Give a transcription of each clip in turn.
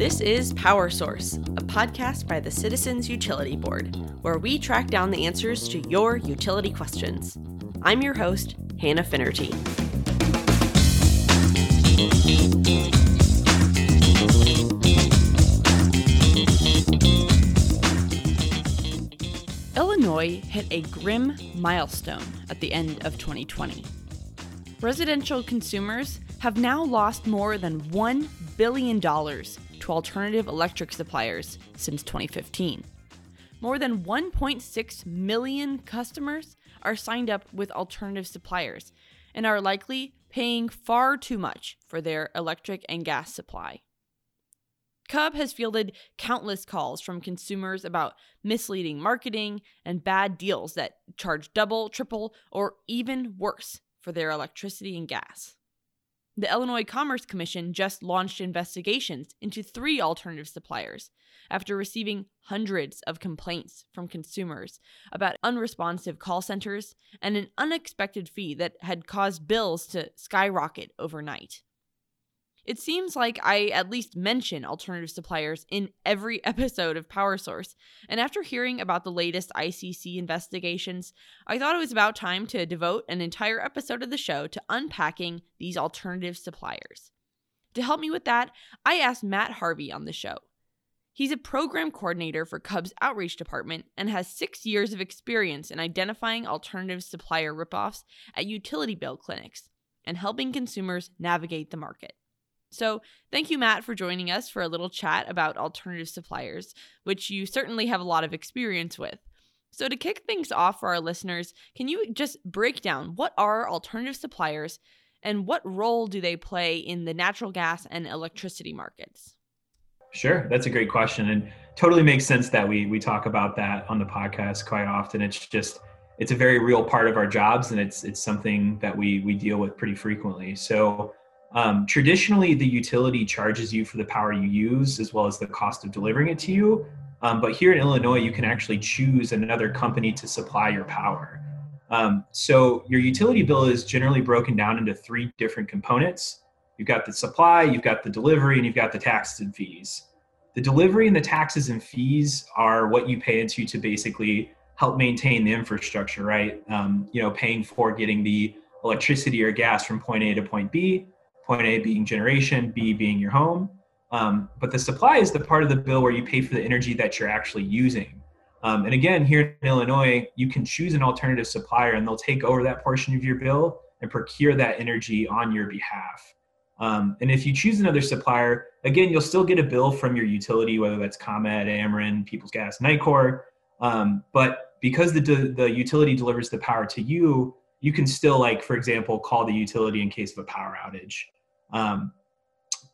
This is Power Source, a podcast by the Citizens Utility Board, where we track down the answers to your utility questions. I'm your host, Hannah Finnerty. Illinois hit a grim milestone at the end of 2020. Residential consumers have now lost more than $1 billion alternative electric suppliers since 2015. More than 1.6 million customers are signed up with alternative suppliers and are likely paying far too much for their electric and gas supply. Cub has fielded countless calls from consumers about misleading marketing and bad deals that charge double, triple, or even worse for their electricity and gas. The Illinois Commerce Commission just launched investigations into three alternative suppliers after receiving hundreds of complaints from consumers about unresponsive call centers and an unexpected fee that had caused bills to skyrocket overnight. It seems like I at least mention alternative suppliers in every episode of Power Source, and after hearing about the latest ICC investigations, I thought it was about time to devote an entire episode of the show to unpacking these alternative suppliers. To help me with that, I asked Matt Harvey on the show. He's a program coordinator for Cub's outreach department and has six years of experience in identifying alternative supplier ripoffs at utility bill clinics and helping consumers navigate the market. So, thank you, Matt, for joining us for a little chat about alternative suppliers, which you certainly have a lot of experience with. So, to kick things off for our listeners, can you just break down what are alternative suppliers and what role do they play in the natural gas and electricity markets? Sure, that's a great question, and totally makes sense that we we talk about that on the podcast quite often. It's just it's a very real part of our jobs, and it's it's something that we we deal with pretty frequently. So um, traditionally, the utility charges you for the power you use as well as the cost of delivering it to you. Um, but here in Illinois, you can actually choose another company to supply your power. Um, so your utility bill is generally broken down into three different components. You've got the supply, you've got the delivery, and you've got the taxes and fees. The delivery and the taxes and fees are what you pay into to basically help maintain the infrastructure, right? Um, you know, paying for getting the electricity or gas from point A to point B, point A being generation, B being your home. Um, but the supply is the part of the bill where you pay for the energy that you're actually using. Um, and again, here in Illinois, you can choose an alternative supplier and they'll take over that portion of your bill and procure that energy on your behalf. Um, and if you choose another supplier, again, you'll still get a bill from your utility, whether that's ComEd, Ameren, Peoples Gas, Nicor. Um, but because the, the utility delivers the power to you, you can still, like, for example, call the utility in case of a power outage. Um,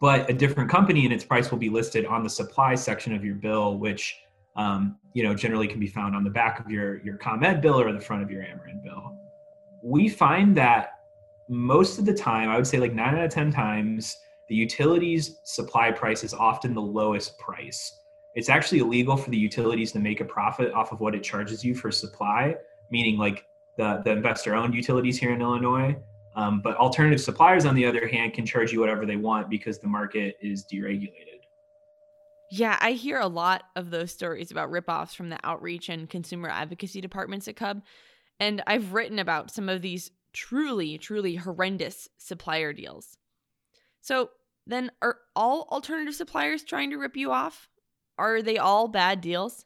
but a different company and its price will be listed on the supply section of your bill, which um, you know generally can be found on the back of your your ComEd bill or the front of your Ameren bill. We find that most of the time, I would say like nine out of ten times, the utilities supply price is often the lowest price. It's actually illegal for the utilities to make a profit off of what it charges you for supply, meaning like the, the investor owned utilities here in Illinois um, but alternative suppliers, on the other hand, can charge you whatever they want because the market is deregulated. Yeah, I hear a lot of those stories about ripoffs from the outreach and consumer advocacy departments at Cub. And I've written about some of these truly, truly horrendous supplier deals. So then, are all alternative suppliers trying to rip you off? Are they all bad deals?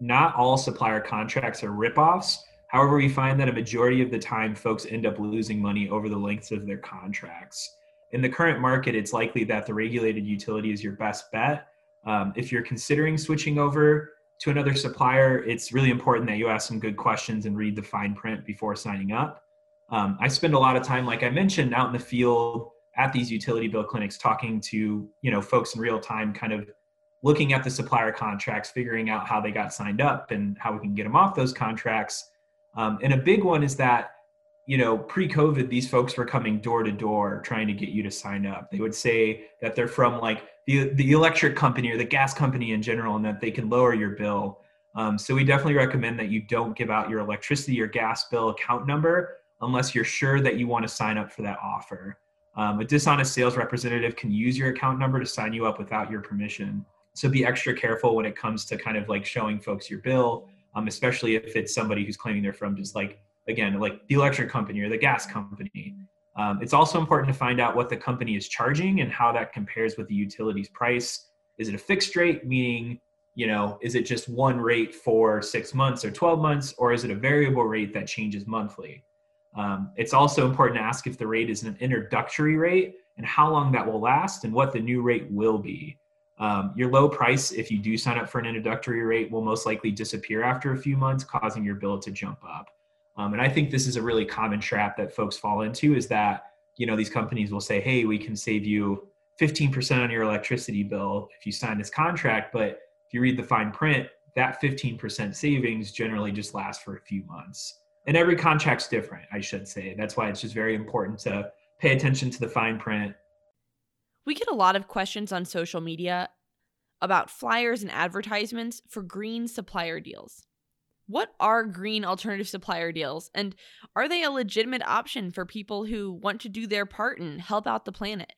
Not all supplier contracts are ripoffs However, we find that a majority of the time, folks end up losing money over the lengths of their contracts. In the current market, it's likely that the regulated utility is your best bet. Um, if you're considering switching over to another supplier, it's really important that you ask some good questions and read the fine print before signing up. Um, I spend a lot of time, like I mentioned, out in the field at these utility bill clinics, talking to you know folks in real time, kind of looking at the supplier contracts, figuring out how they got signed up and how we can get them off those contracts um, and a big one is that, you know, pre COVID, these folks were coming door to door trying to get you to sign up. They would say that they're from like the, the electric company or the gas company in general and that they can lower your bill. Um, so we definitely recommend that you don't give out your electricity or gas bill account number unless you're sure that you want to sign up for that offer. Um, a dishonest sales representative can use your account number to sign you up without your permission. So be extra careful when it comes to kind of like showing folks your bill, um, especially if it's somebody who's claiming they're from just like, again, like the electric company or the gas company. Um, it's also important to find out what the company is charging and how that compares with the utilities price. Is it a fixed rate, meaning, you know, is it just one rate for six months or 12 months, or is it a variable rate that changes monthly? Um, it's also important to ask if the rate is an introductory rate and how long that will last and what the new rate will be. Um, your low price, if you do sign up for an introductory rate, will most likely disappear after a few months, causing your bill to jump up. Um, and I think this is a really common trap that folks fall into is that, you know, these companies will say, hey, we can save you 15% on your electricity bill if you sign this contract. But if you read the fine print, that 15% savings generally just lasts for a few months. And every contract's different, I should say. That's why it's just very important to pay attention to the fine print. We get a lot of questions on social media about flyers and advertisements for green supplier deals. What are green alternative supplier deals, and are they a legitimate option for people who want to do their part and help out the planet?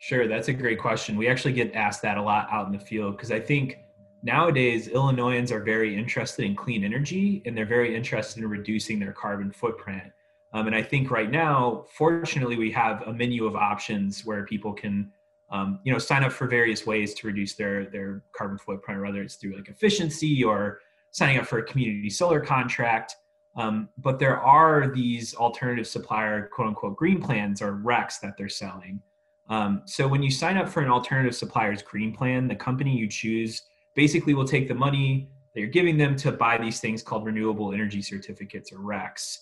Sure, that's a great question. We actually get asked that a lot out in the field because I think nowadays Illinoisans are very interested in clean energy and they're very interested in reducing their carbon footprint. Um, and I think right now, fortunately, we have a menu of options where people can, um, you know, sign up for various ways to reduce their their carbon footprint, whether it's through like efficiency or signing up for a community solar contract. Um, but there are these alternative supplier quote unquote green plans or RECs that they're selling. Um, so when you sign up for an alternative supplier's green plan, the company you choose basically will take the money that you're giving them to buy these things called renewable energy certificates or RECs,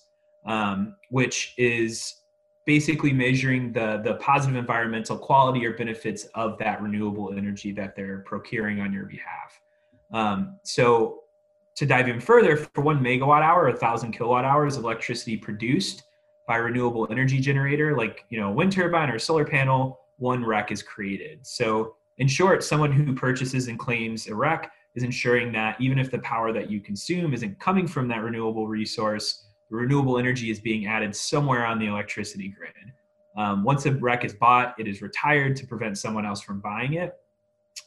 um, which is basically measuring the, the positive environmental quality or benefits of that renewable energy that they're procuring on your behalf. Um, so to dive in further, for one megawatt hour, a thousand kilowatt hours of electricity produced by a renewable energy generator, like you know, a wind turbine or a solar panel, one REC is created. So in short, someone who purchases and claims a REC is ensuring that even if the power that you consume isn't coming from that renewable resource, renewable energy is being added somewhere on the electricity grid. Um, once a REC is bought, it is retired to prevent someone else from buying it.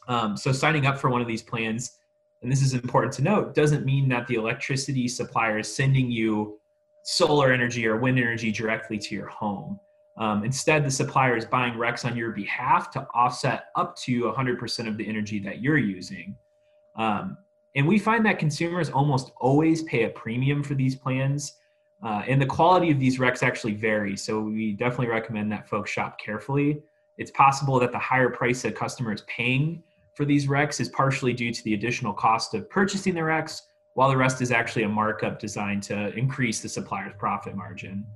Um, so signing up for one of these plans and this is important to note, doesn't mean that the electricity supplier is sending you solar energy or wind energy directly to your home. Um, instead, the supplier is buying RECs on your behalf to offset up to 100% of the energy that you're using. Um, and we find that consumers almost always pay a premium for these plans. Uh, and the quality of these RECs actually vary. So we definitely recommend that folks shop carefully. It's possible that the higher price a customer is paying for these RECs is partially due to the additional cost of purchasing the RECs, while the rest is actually a markup designed to increase the supplier's profit margin.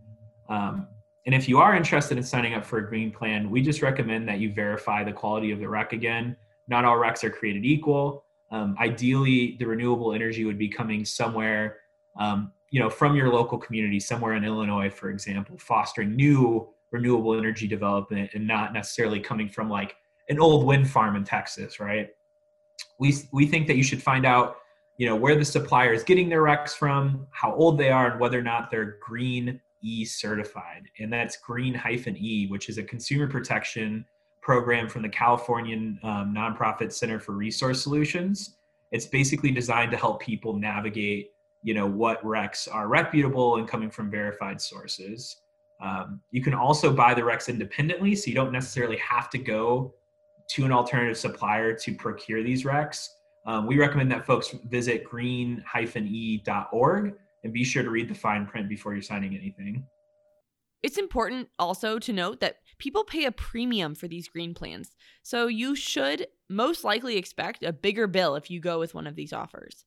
Um, and if you are interested in signing up for a green plan, we just recommend that you verify the quality of the REC again. Not all RECs are created equal. Um, ideally, the renewable energy would be coming somewhere, um, you know, from your local community, somewhere in Illinois, for example, fostering new renewable energy development and not necessarily coming from like an old wind farm in Texas, right? We we think that you should find out, you know, where the supplier is getting their RECs from, how old they are, and whether or not they're green E certified. And that's green hyphen E, which is a consumer protection program from the Californian um, nonprofit Center for Resource Solutions. It's basically designed to help people navigate, you know, what RECs are reputable and coming from verified sources. Um, you can also buy the RECs independently, so you don't necessarily have to go to an alternative supplier to procure these RECs, um, we recommend that folks visit green-e.org and be sure to read the fine print before you're signing anything. It's important also to note that people pay a premium for these green plans. So you should most likely expect a bigger bill if you go with one of these offers.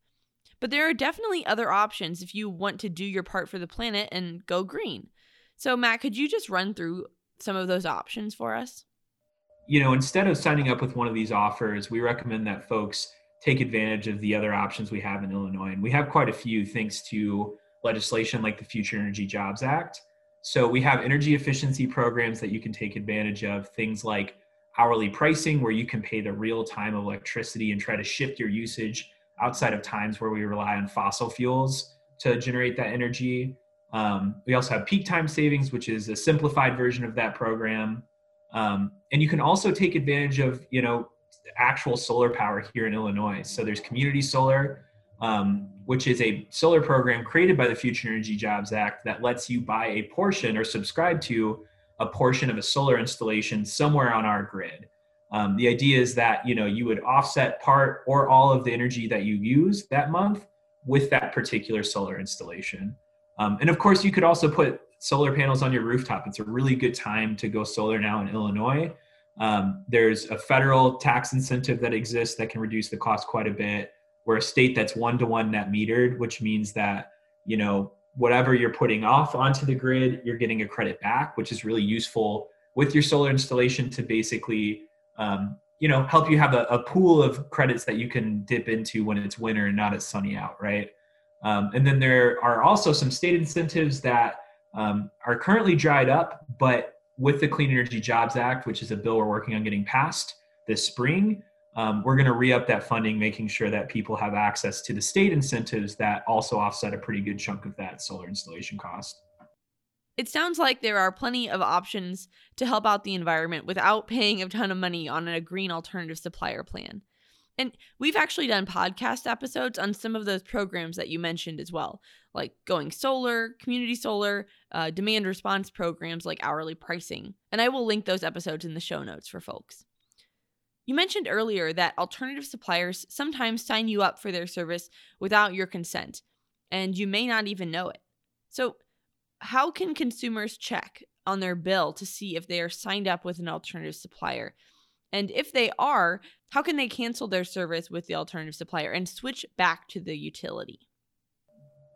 But there are definitely other options if you want to do your part for the planet and go green. So, Matt, could you just run through some of those options for us? you know, instead of signing up with one of these offers, we recommend that folks take advantage of the other options we have in Illinois. And we have quite a few thanks to legislation like the Future Energy Jobs Act. So we have energy efficiency programs that you can take advantage of, things like hourly pricing, where you can pay the real time electricity and try to shift your usage outside of times where we rely on fossil fuels to generate that energy. Um, we also have peak time savings, which is a simplified version of that program. Um, and you can also take advantage of, you know, actual solar power here in Illinois. So there's community solar, um, which is a solar program created by the Future Energy Jobs Act that lets you buy a portion or subscribe to a portion of a solar installation somewhere on our grid. Um, the idea is that you know you would offset part or all of the energy that you use that month with that particular solar installation. Um, and of course, you could also put solar panels on your rooftop. It's a really good time to go solar now in Illinois. Um, there's a federal tax incentive that exists that can reduce the cost quite a bit. We're a state that's one to one net metered, which means that you know whatever you're putting off onto the grid, you're getting a credit back, which is really useful with your solar installation to basically um, you know help you have a, a, pool of credits that you can dip into when it's winter and not as sunny out, right? Um, and then there are also some state incentives that um, are currently dried up, but with the Clean Energy Jobs Act, which is a bill we're working on getting passed this spring, um, we're going to re up that funding, making sure that people have access to the state incentives that also offset a pretty good chunk of that solar installation cost. It sounds like there are plenty of options to help out the environment without paying a ton of money on a green alternative supplier plan. And we've actually done podcast episodes on some of those programs that you mentioned as well, like going solar, community solar, uh, demand response programs like hourly pricing. And I will link those episodes in the show notes for folks. You mentioned earlier that alternative suppliers sometimes sign you up for their service without your consent, and you may not even know it. So, how can consumers check on their bill to see if they are signed up with an alternative supplier? And if they are, how can they cancel their service with the alternative supplier and switch back to the utility?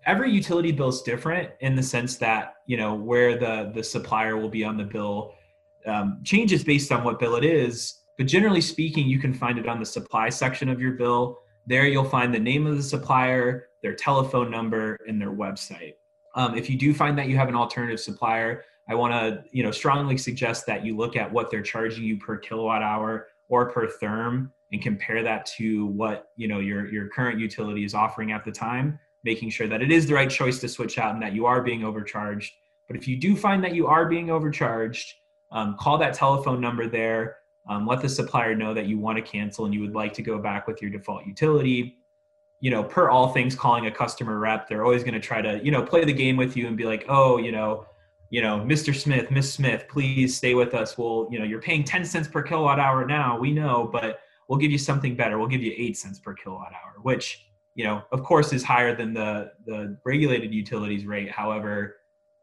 Every utility bill is different in the sense that you know where the the supplier will be on the bill um, changes based on what bill it is. But generally speaking, you can find it on the supply section of your bill. There, you'll find the name of the supplier, their telephone number, and their website. Um, if you do find that you have an alternative supplier, I want to you know strongly suggest that you look at what they're charging you per kilowatt hour or per therm and compare that to what you know your your current utility is offering at the time making sure that it is the right choice to switch out and that you are being overcharged. But if you do find that you are being overcharged um, call that telephone number there. Um, let the supplier know that you want to cancel and you would like to go back with your default utility you know per all things calling a customer rep they're always going to try to you know play the game with you and be like oh you know you know, Mr. Smith, Miss Smith, please stay with us. We'll, you know, you're paying 10 cents per kilowatt hour now, we know, but we'll give you something better. We'll give you eight cents per kilowatt hour, which, you know, of course is higher than the the regulated utilities rate. However,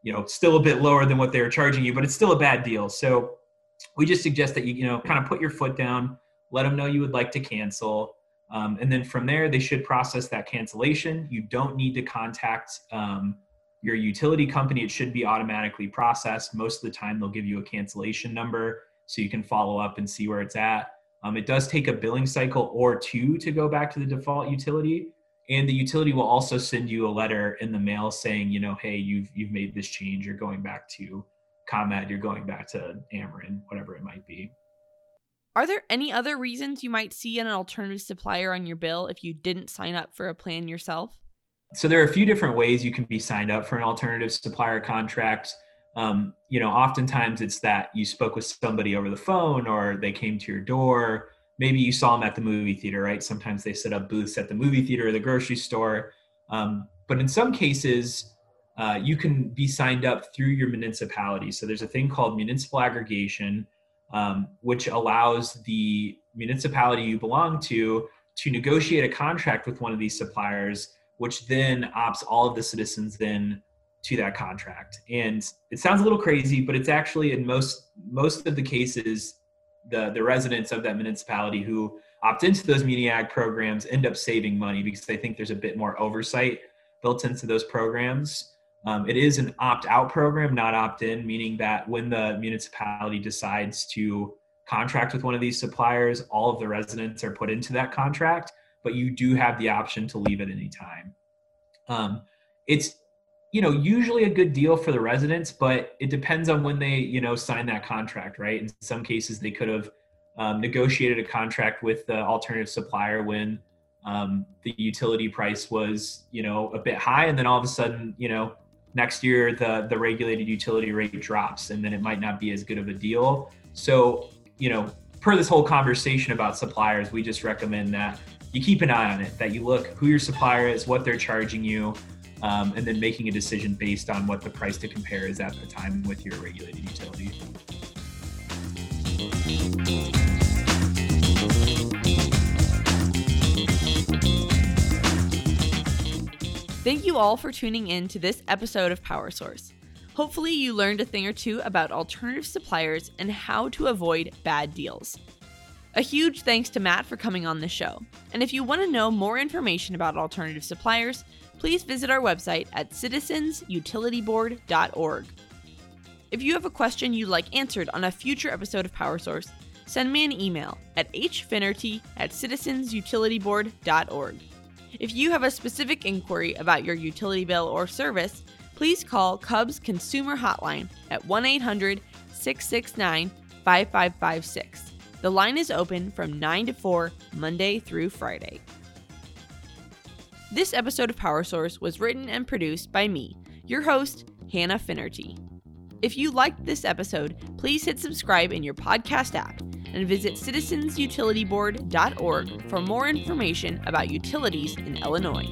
you know, still a bit lower than what they were charging you, but it's still a bad deal. So we just suggest that you, you know, kind of put your foot down, let them know you would like to cancel. Um, and then from there, they should process that cancellation. You don't need to contact um, your utility company, it should be automatically processed. Most of the time, they'll give you a cancellation number so you can follow up and see where it's at. Um, it does take a billing cycle or two to go back to the default utility. And the utility will also send you a letter in the mail saying, you know, hey, you've you've made this change. You're going back to ComEd. You're going back to Ameren, whatever it might be. Are there any other reasons you might see an alternative supplier on your bill if you didn't sign up for a plan yourself? so there are a few different ways you can be signed up for an alternative supplier contract. Um, you know, oftentimes it's that you spoke with somebody over the phone or they came to your door. Maybe you saw them at the movie theater, right? Sometimes they set up booths at the movie theater or the grocery store. Um, but in some cases, uh, you can be signed up through your municipality. So there's a thing called municipal aggregation, um, which allows the municipality you belong to to negotiate a contract with one of these suppliers which then opts all of the citizens then to that contract. And it sounds a little crazy, but it's actually in most most of the cases, the the residents of that municipality who opt into those MuniAg programs end up saving money because they think there's a bit more oversight built into those programs. Um, it is an opt-out program, not opt-in, meaning that when the municipality decides to contract with one of these suppliers, all of the residents are put into that contract but you do have the option to leave at any time. Um, it's you know usually a good deal for the residents, but it depends on when they you know sign that contract, right? In some cases, they could have um, negotiated a contract with the alternative supplier when um, the utility price was you know a bit high, and then all of a sudden you know next year the the regulated utility rate drops and then it might not be as good of a deal. So you know per this whole conversation about suppliers we just recommend that you keep an eye on it that you look who your supplier is what they're charging you um, and then making a decision based on what the price to compare is at the time with your regulated utility Thank you all for tuning in to this episode of Power Source. Hopefully, you learned a thing or two about alternative suppliers and how to avoid bad deals. A huge thanks to Matt for coming on the show. And if you want to know more information about alternative suppliers, please visit our website at citizensutilityboard.org. If you have a question you'd like answered on a future episode of Power Source, send me an email at hfinnerty at citizensutilityboard.org. If you have a specific inquiry about your utility bill or service, please call Cubs Consumer Hotline at 1 800 669 5556. The line is open from 9 to 4, Monday through Friday. This episode of Power Source was written and produced by me, your host, Hannah Finnerty. If you liked this episode, please hit subscribe in your podcast app and visit citizensutilityboard.org for more information about utilities in Illinois.